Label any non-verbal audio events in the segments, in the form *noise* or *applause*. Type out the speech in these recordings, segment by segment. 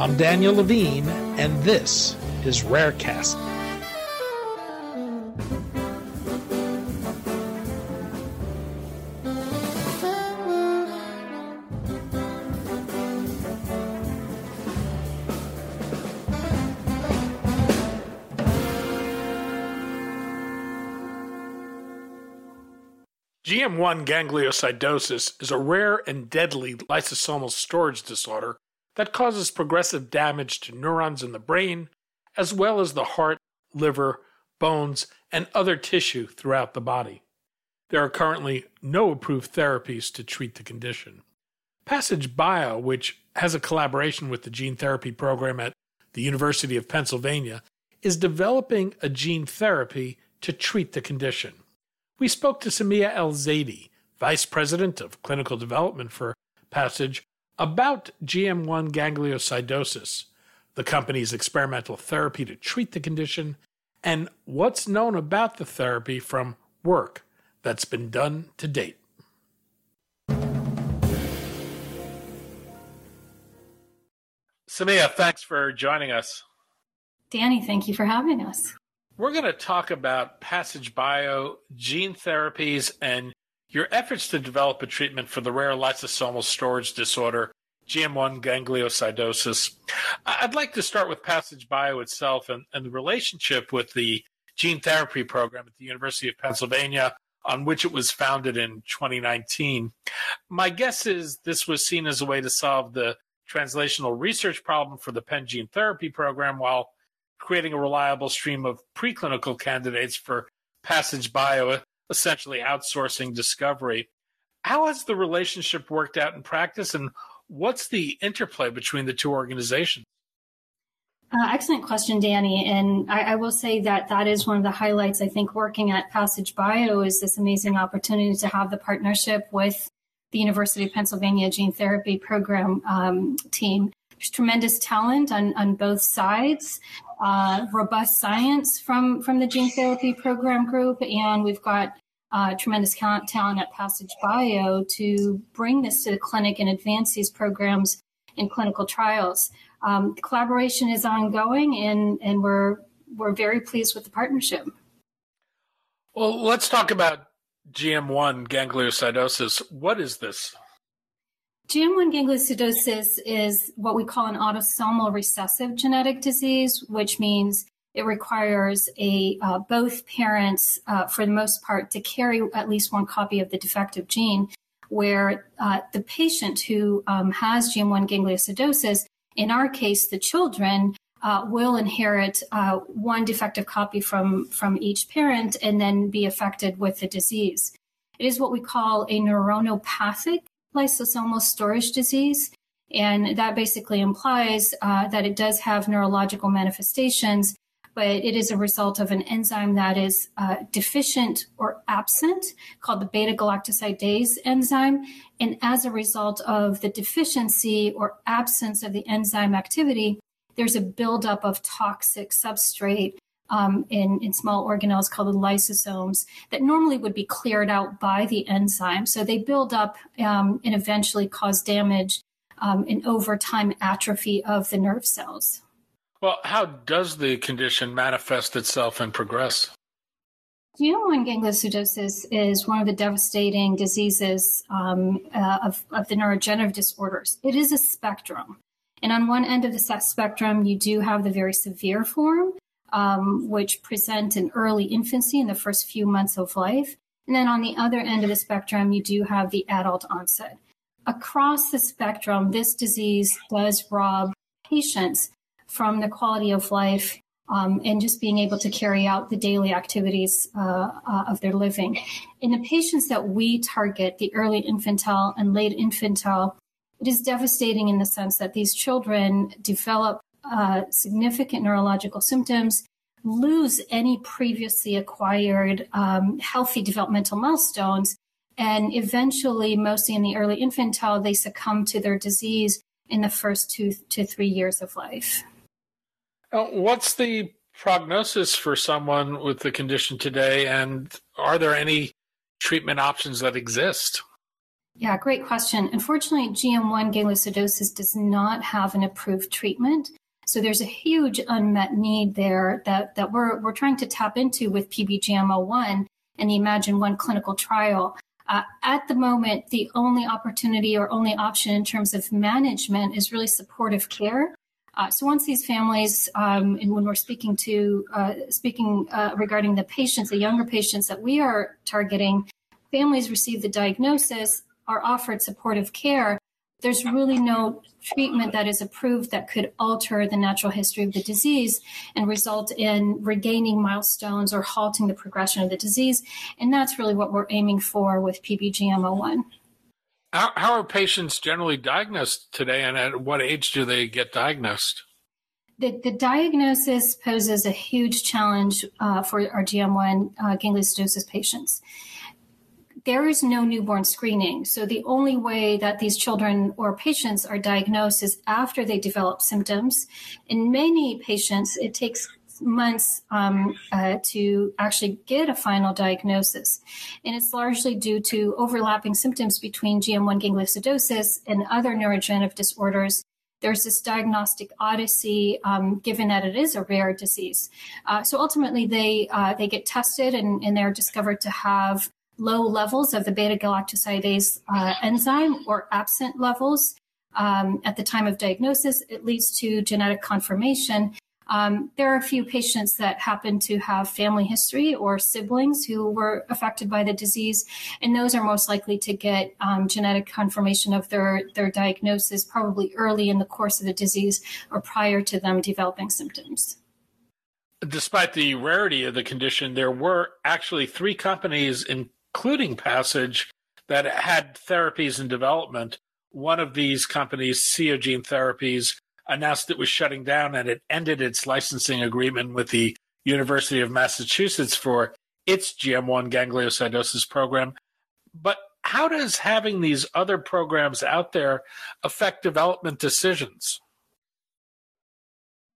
I'm Daniel Levine, and this is Rarecast. GM1 gangliosidosis is a rare and deadly lysosomal storage disorder that causes progressive damage to neurons in the brain, as well as the heart, liver, bones, and other tissue throughout the body. There are currently no approved therapies to treat the condition. Passage Bio, which has a collaboration with the gene therapy program at the University of Pennsylvania, is developing a gene therapy to treat the condition. We spoke to Samia El Zaidi, Vice President of Clinical Development for Passage, about GM1 gangliosidosis, the company's experimental therapy to treat the condition, and what's known about the therapy from work that's been done to date. Samia, thanks for joining us. Danny, thank you for having us. We're going to talk about Passage Bio, gene therapies, and your efforts to develop a treatment for the rare lysosomal storage disorder, GM1 gangliosidosis. I'd like to start with Passage Bio itself and, and the relationship with the gene therapy program at the University of Pennsylvania, on which it was founded in 2019. My guess is this was seen as a way to solve the translational research problem for the Penn Gene Therapy program while creating a reliable stream of preclinical candidates for Passage Bio essentially outsourcing discovery. How has the relationship worked out in practice, and what's the interplay between the two organizations? Uh, excellent question, Danny. And I, I, will say that that is one of the highlights. I think working at Passage Bio is this amazing opportunity to have the partnership with the University of Pennsylvania Gene Therapy Program um, team. There's tremendous talent on, on both sides, uh, robust science from, from the gene therapy program group, and we've got uh, tremendous talent at Passage Bio to bring this to the clinic and advance these programs in clinical trials. Um, the collaboration is ongoing, and and we're we're very pleased with the partnership. Well, let's talk about GM1 gangliosidosis. What is this? GM1 gangliosidosis is what we call an autosomal recessive genetic disease, which means it requires a uh, both parents, uh, for the most part, to carry at least one copy of the defective gene. Where uh, the patient who um, has GM1 gangliosidosis, in our case, the children uh, will inherit uh, one defective copy from from each parent and then be affected with the disease. It is what we call a neuronopathic lysosomal storage disease. And that basically implies uh, that it does have neurological manifestations but it is a result of an enzyme that is uh, deficient or absent called the beta galactosidase enzyme. And as a result of the deficiency or absence of the enzyme activity, there's a buildup of toxic substrate um, in, in small organelles called the lysosomes that normally would be cleared out by the enzyme. So they build up um, and eventually cause damage um, and over time atrophy of the nerve cells. Well, how does the condition manifest itself and progress? GM1 gangliosidosis is one of the devastating diseases um, uh, of, of the neurodegenerative disorders. It is a spectrum. And on one end of the spectrum, you do have the very severe form, um, which present in early infancy in the first few months of life. And then on the other end of the spectrum, you do have the adult onset. Across the spectrum, this disease does rob patients from the quality of life um, and just being able to carry out the daily activities uh, uh, of their living. In the patients that we target, the early infantile and late infantile, it is devastating in the sense that these children develop uh, significant neurological symptoms, lose any previously acquired um, healthy developmental milestones, and eventually, mostly in the early infantile, they succumb to their disease in the first two to three years of life. Uh, what's the prognosis for someone with the condition today, and are there any treatment options that exist? Yeah, great question. Unfortunately, GM1 gangliosidosis does not have an approved treatment. So there's a huge unmet need there that, that we're, we're trying to tap into with PBGM01 and the Imagine 1 clinical trial. Uh, at the moment, the only opportunity or only option in terms of management is really supportive care. Uh, so once these families, um, and when we're speaking to uh, speaking uh, regarding the patients, the younger patients that we are targeting, families receive the diagnosis, are offered supportive care. There's really no treatment that is approved that could alter the natural history of the disease and result in regaining milestones or halting the progression of the disease. And that's really what we're aiming for with PBGM01. How, how are patients generally diagnosed today, and at what age do they get diagnosed? The, the diagnosis poses a huge challenge uh, for our GM1 uh, gangliosidosis patients. There is no newborn screening. So the only way that these children or patients are diagnosed is after they develop symptoms. In many patients, it takes months um, uh, to actually get a final diagnosis. And it's largely due to overlapping symptoms between GM1 gangliosidosis and other neurodegenerative disorders. There's this diagnostic odyssey, um, given that it is a rare disease. Uh, so ultimately, they uh, they get tested and, and, they're discovered to have low levels of the beta galactosidase uh, enzyme or absent levels um, at the time of diagnosis. It leads to genetic confirmation, um, there are a few patients that happen to have family history or siblings who were affected by the disease, and those are most likely to get um, genetic confirmation of their, their diagnosis probably early in the course of the disease or prior to them developing symptoms. Despite the rarity of the condition, there were actually three companies, including Passage, that had therapies in development. One of these companies, Ceogene Therapies, announced it was shutting down and it ended its licensing agreement with the University of Massachusetts for its GM1 gangliosidosis program. But how does having these other programs out there affect development decisions?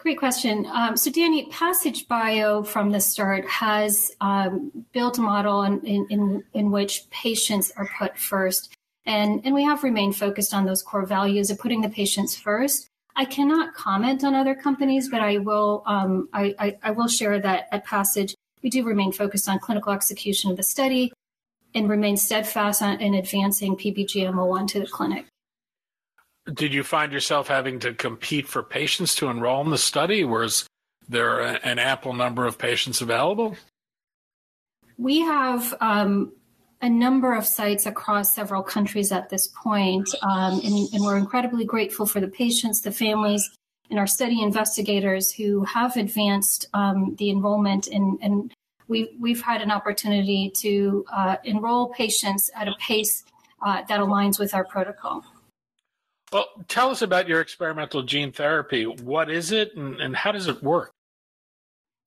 Great question. Um, so, Danny, Passage Bio from the start has um, built a model in, in, in, which patients are put first. And, and we have remained focused on those core values of putting the patients first I cannot comment on other companies, but I will. Um, I, I, I will share that at Passage we do remain focused on clinical execution of the study and remain steadfast on, in advancing PBGM01 to the clinic. Did you find yourself having to compete for patients to enroll in the study? Was there an ample number of patients available? We have um, a number of sites across several countries at this point, um, and, and, we're incredibly grateful for the patients, the families, and our study investigators who have advanced um, the enrollment. And, and, we've, we've had an opportunity to uh, enroll patients at a pace uh, that aligns with our protocol. Well, tell us about your experimental gene therapy. What is it, and, and how does it work?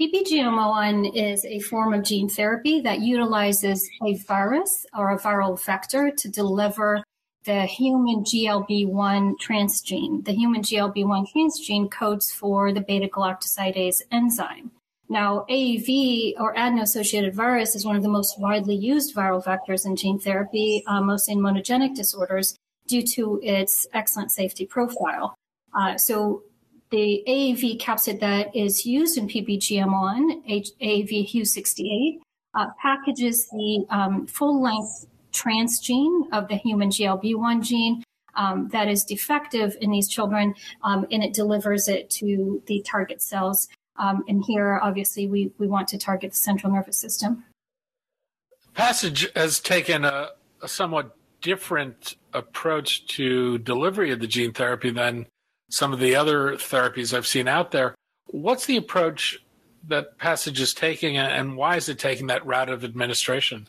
PBGM01 is a form of gene therapy that utilizes a virus or a viral vector to deliver the human GLB1 transgene. The human GLB1 transgene codes for the beta galactosidase enzyme. Now, AAV or adeno-associated virus is one of the most widely used viral vectors in gene therapy, uh, mostly in monogenic disorders, due to its excellent safety profile. Uh, so the AAV capsid that is used in PBGM1, AAV HU68, uh, packages the um, full length transgene of the human GLB1 gene um, that is defective in these children, um, and it delivers it to the target cells. Um, and here, obviously, we, we want to target the central nervous system. Passage has taken a, a somewhat different approach to delivery of the gene therapy than some of the other therapies I've seen out there. What's the approach that Passage is taking, and why is it taking that route of administration?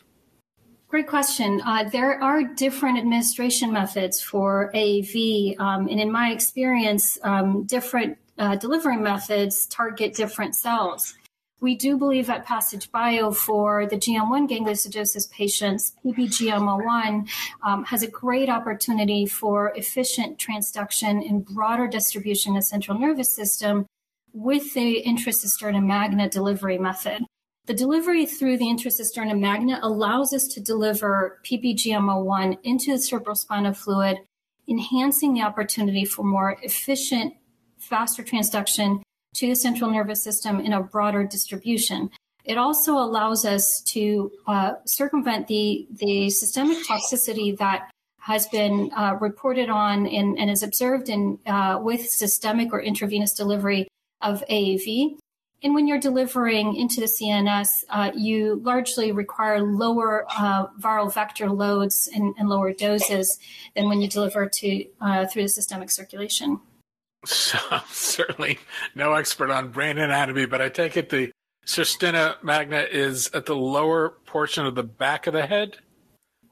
Great question. Uh, there are different administration methods for AAV, um, and in my experience, um, different uh, delivery methods target different cells. We do believe at Passage Bio for the GM1 gangliosidosis patients, PBGM01 um, has a great opportunity for efficient transduction and broader distribution of central nervous system with the intracisterna magna delivery method. The delivery through the intracisterna magna allows us to deliver PBGM01 into the cerebrospinal fluid, enhancing the opportunity for more efficient, faster transduction to the central nervous system in a broader distribution. It also allows us to uh, circumvent the, the systemic toxicity that has been uh, reported on and, and is observed in, uh, with systemic or intravenous delivery of AAV. And when you're delivering into the CNS, uh, you largely require lower uh, viral vector loads and, and, lower doses than when you deliver to uh, through the systemic circulation. So, *laughs* I'm certainly no expert on brain anatomy, but I take it the cisterna magna is at the lower portion of the back of the head.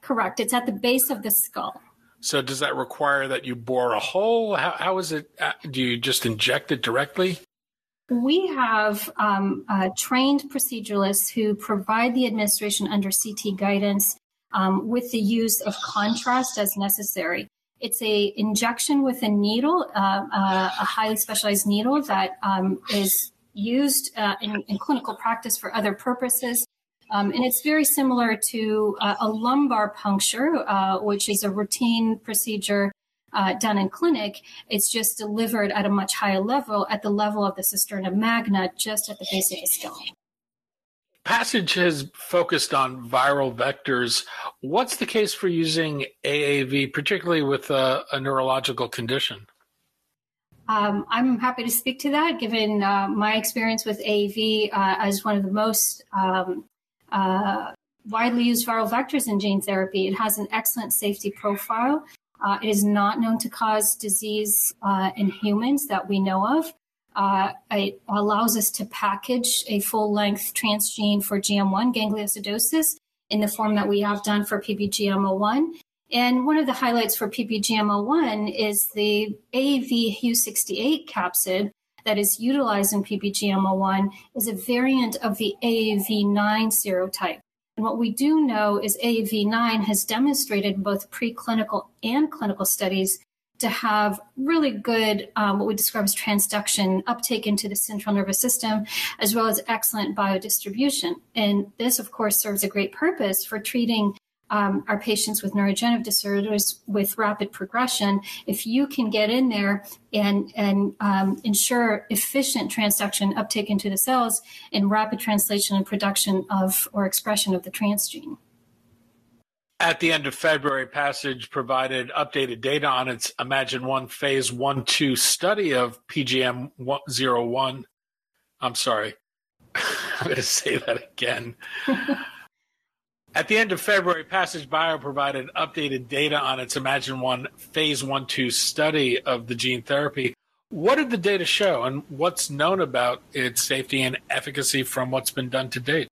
Correct. It's at the base of the skull. So, does that require that you bore a hole? How, how is it? Uh, do you just inject it directly? We have um, uh, trained proceduralists who provide the administration under CT guidance um, with the use of contrast as necessary. It's a injection with a needle, uh, uh, a highly specialized needle that um, is used uh, in, in, clinical practice for other purposes. Um, and it's very similar to uh, a lumbar puncture, uh, which is a routine procedure uh, done in clinic. It's just delivered at a much higher level, at the level of the cisterna magna, just at the base of the skull. The passage has focused on viral vectors. What's the case for using AAV, particularly with a, a neurological condition? Um, I'm happy to speak to that, given uh, my experience with AAV uh, as one of the most um, uh, widely used viral vectors in gene therapy. It has an excellent safety profile. Uh, it is not known to cause disease uh, in humans that we know of. Uh, it allows us to package a full length transgene for GM1 gangliosidosis in the form that we have done for PBGM01. And one of the highlights for PBGM01 is the AAV HU68 capsid that is utilized in PBGM01 is a variant of the AAV9 serotype. And what we do know is AAV9 has demonstrated both preclinical and clinical studies to have really good, um, what we describe as transduction uptake into the central nervous system, as well as excellent biodistribution. And this, of course, serves a great purpose for treating um, our patients with neurodegenerative disorders with rapid progression, if you can get in there and and um, ensure efficient transduction uptake into the cells and rapid translation and production of or expression of the transgene. At the end of February, Passage provided updated data on its Imagine One Phase One Two study of PGM 01. I'm sorry, *laughs* I'm going to say that again. *laughs* At the end of February, Passage Bio provided updated data on its Imagine One Phase 1 2 study of the gene therapy. What did the data show, and what's known about its safety and efficacy from what's been done to date?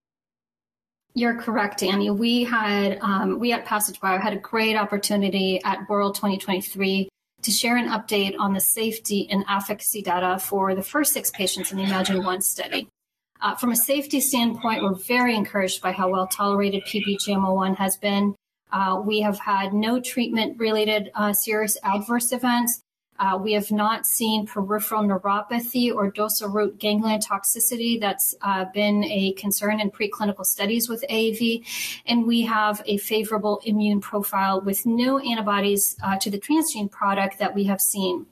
You're correct, Annie. We had um, we at Passage Bio had a great opportunity at World 2023 to share an update on the safety and efficacy data for the first six patients in the Imagine One study. Uh, from a safety standpoint, we're very encouraged by how well tolerated PBGM01 has been. Uh, we have had no treatment related uh, serious adverse events. Uh, we have not seen peripheral neuropathy or dorsal root ganglion toxicity that's uh, been a concern in preclinical studies with AAV. And we have a favorable immune profile with no antibodies uh, to the transgene product that we have seen.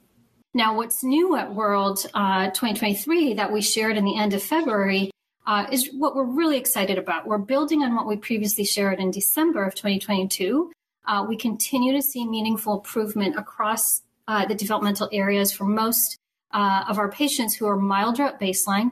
Now, what's new at World uh, 2023 that we shared in the end of February uh, is what we're really excited about. We're building on what we previously shared in December of 2022. Uh, we continue to see meaningful improvement across uh, the developmental areas for most uh, of our patients who are milder at baseline.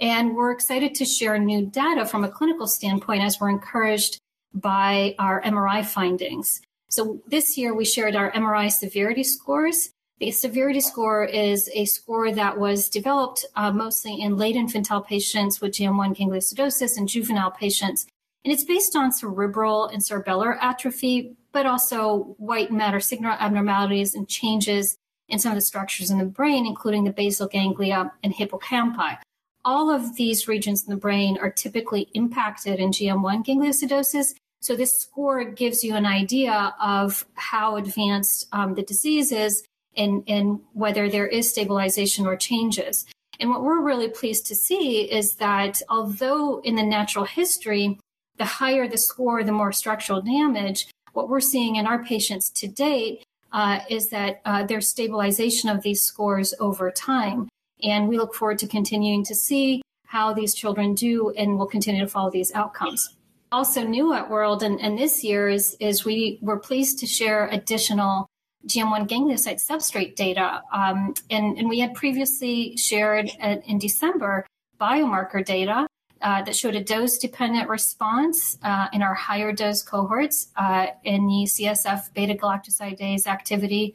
And we're excited to share new data from a clinical standpoint as we're encouraged by our MRI findings. So this year we shared our MRI severity scores The severity score is a score that was developed uh, mostly in late infantile patients with GM1 gangliosidosis and juvenile patients. And it's based on cerebral and cerebellar atrophy, but also white matter signal abnormalities and changes in some of the structures in the brain, including the basal ganglia and hippocampi. All of these regions in the brain are typically impacted in GM1 gangliosidosis. So this score gives you an idea of how advanced um, the disease is and, and whether there is stabilization or changes. And what we're really pleased to see is that although in the natural history, the higher the score, the more structural damage, what we're seeing in our patients to date uh, is that uh, there's stabilization of these scores over time. And we look forward to continuing to see how these children do and we'll continue to follow these outcomes. Also new at World and, and this year is, is we were pleased to share additional GM1 ganglioside substrate data. Um, and, and we had previously shared in December biomarker data uh, that showed a dose dependent response uh, in our higher dose cohorts uh, in the CSF beta galactosidase activity,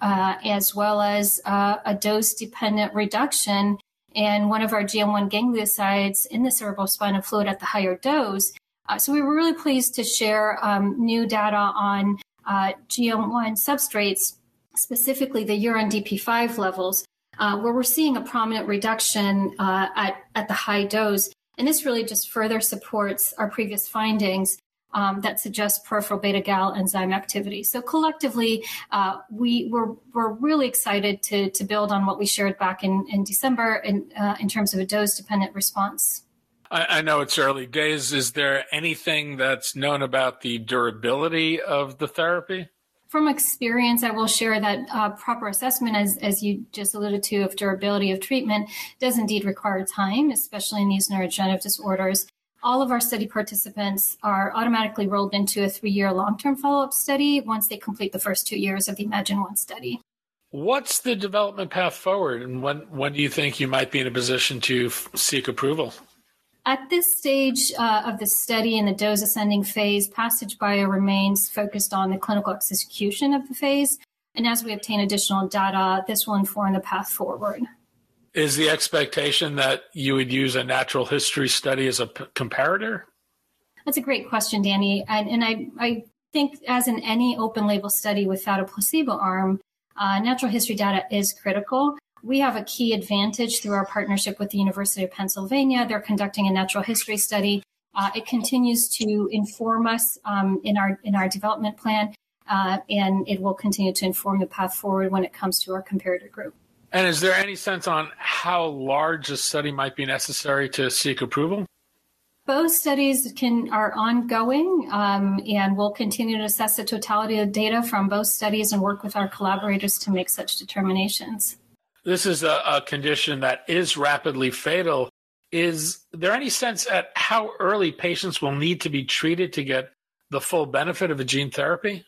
uh, as well as a dose dependent reduction in one of our GM1 gangliosides in the cerebral spinal fluid at the higher dose. So we were really pleased to share um, new data on uh, GM1 substrates, specifically the urine DP5 levels, uh, where we're seeing a prominent reduction uh, at, at the high dose. And this really just further supports our previous findings um, that suggest peripheral beta gal enzyme activity. So collectively, uh, we were, we're really excited to, to build on what we shared back in, in December in, uh, in terms of a dose dependent response. I, I know it's early days. Is there anything that's known about the durability of the therapy? From experience, I will share that uh, proper assessment, as, as you just alluded to, of durability of treatment does indeed require time, especially in these neurodegenerative disorders. All of our study participants are automatically rolled into a three year long term follow up study once they complete the first two years of the Imagine 1 study. What's the development path forward, and when, when do you think you might be in a position to f- seek approval? At this stage uh, of the study in the dose ascending phase, Passage Bio remains focused on the clinical execution of the phase. And as we obtain additional data, this will inform the path forward. Is the expectation that you would use a natural history study as a p- comparator? That's a great question, Danny. And, and I, I, think, as in any open label study without a placebo arm, uh, natural history data is critical we have a key advantage through our partnership with the University of Pennsylvania. They're conducting a natural history study. Uh, it continues to inform us um, in our in our development plan, uh, and it will continue to inform the path forward when it comes to our comparator group. And is there any sense on how large a study might be necessary to seek approval? Both studies can are ongoing, um, and we'll continue to assess the totality of data from both studies and work with our collaborators to make such determinations this is a, a condition that is rapidly fatal. Is there any sense at how early patients will need to be treated to get the full benefit of a gene therapy?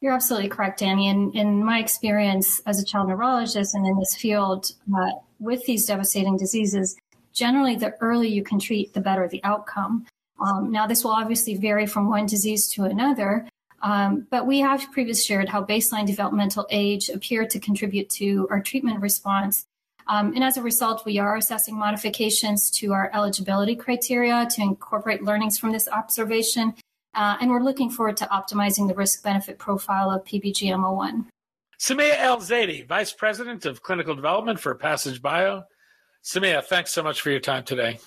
You're absolutely correct, Danny. In, in my experience as a child neurologist and in this field uh, with these devastating diseases, generally the earlier you can treat, the better the outcome. Um, now, this will obviously vary from one disease to another, um, but we have previously shared how baseline developmental age appeared to contribute to our treatment response. Um, and as a result, we are assessing modifications to our eligibility criteria to incorporate learnings from this observation. Uh, and we're looking forward to optimizing the risk benefit profile of PBGM01. Samia El Zaidi, Vice President of Clinical Development for Passage Bio. Samia, thanks so much for your time today.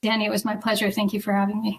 Danny, it was my pleasure. Thank you for having me.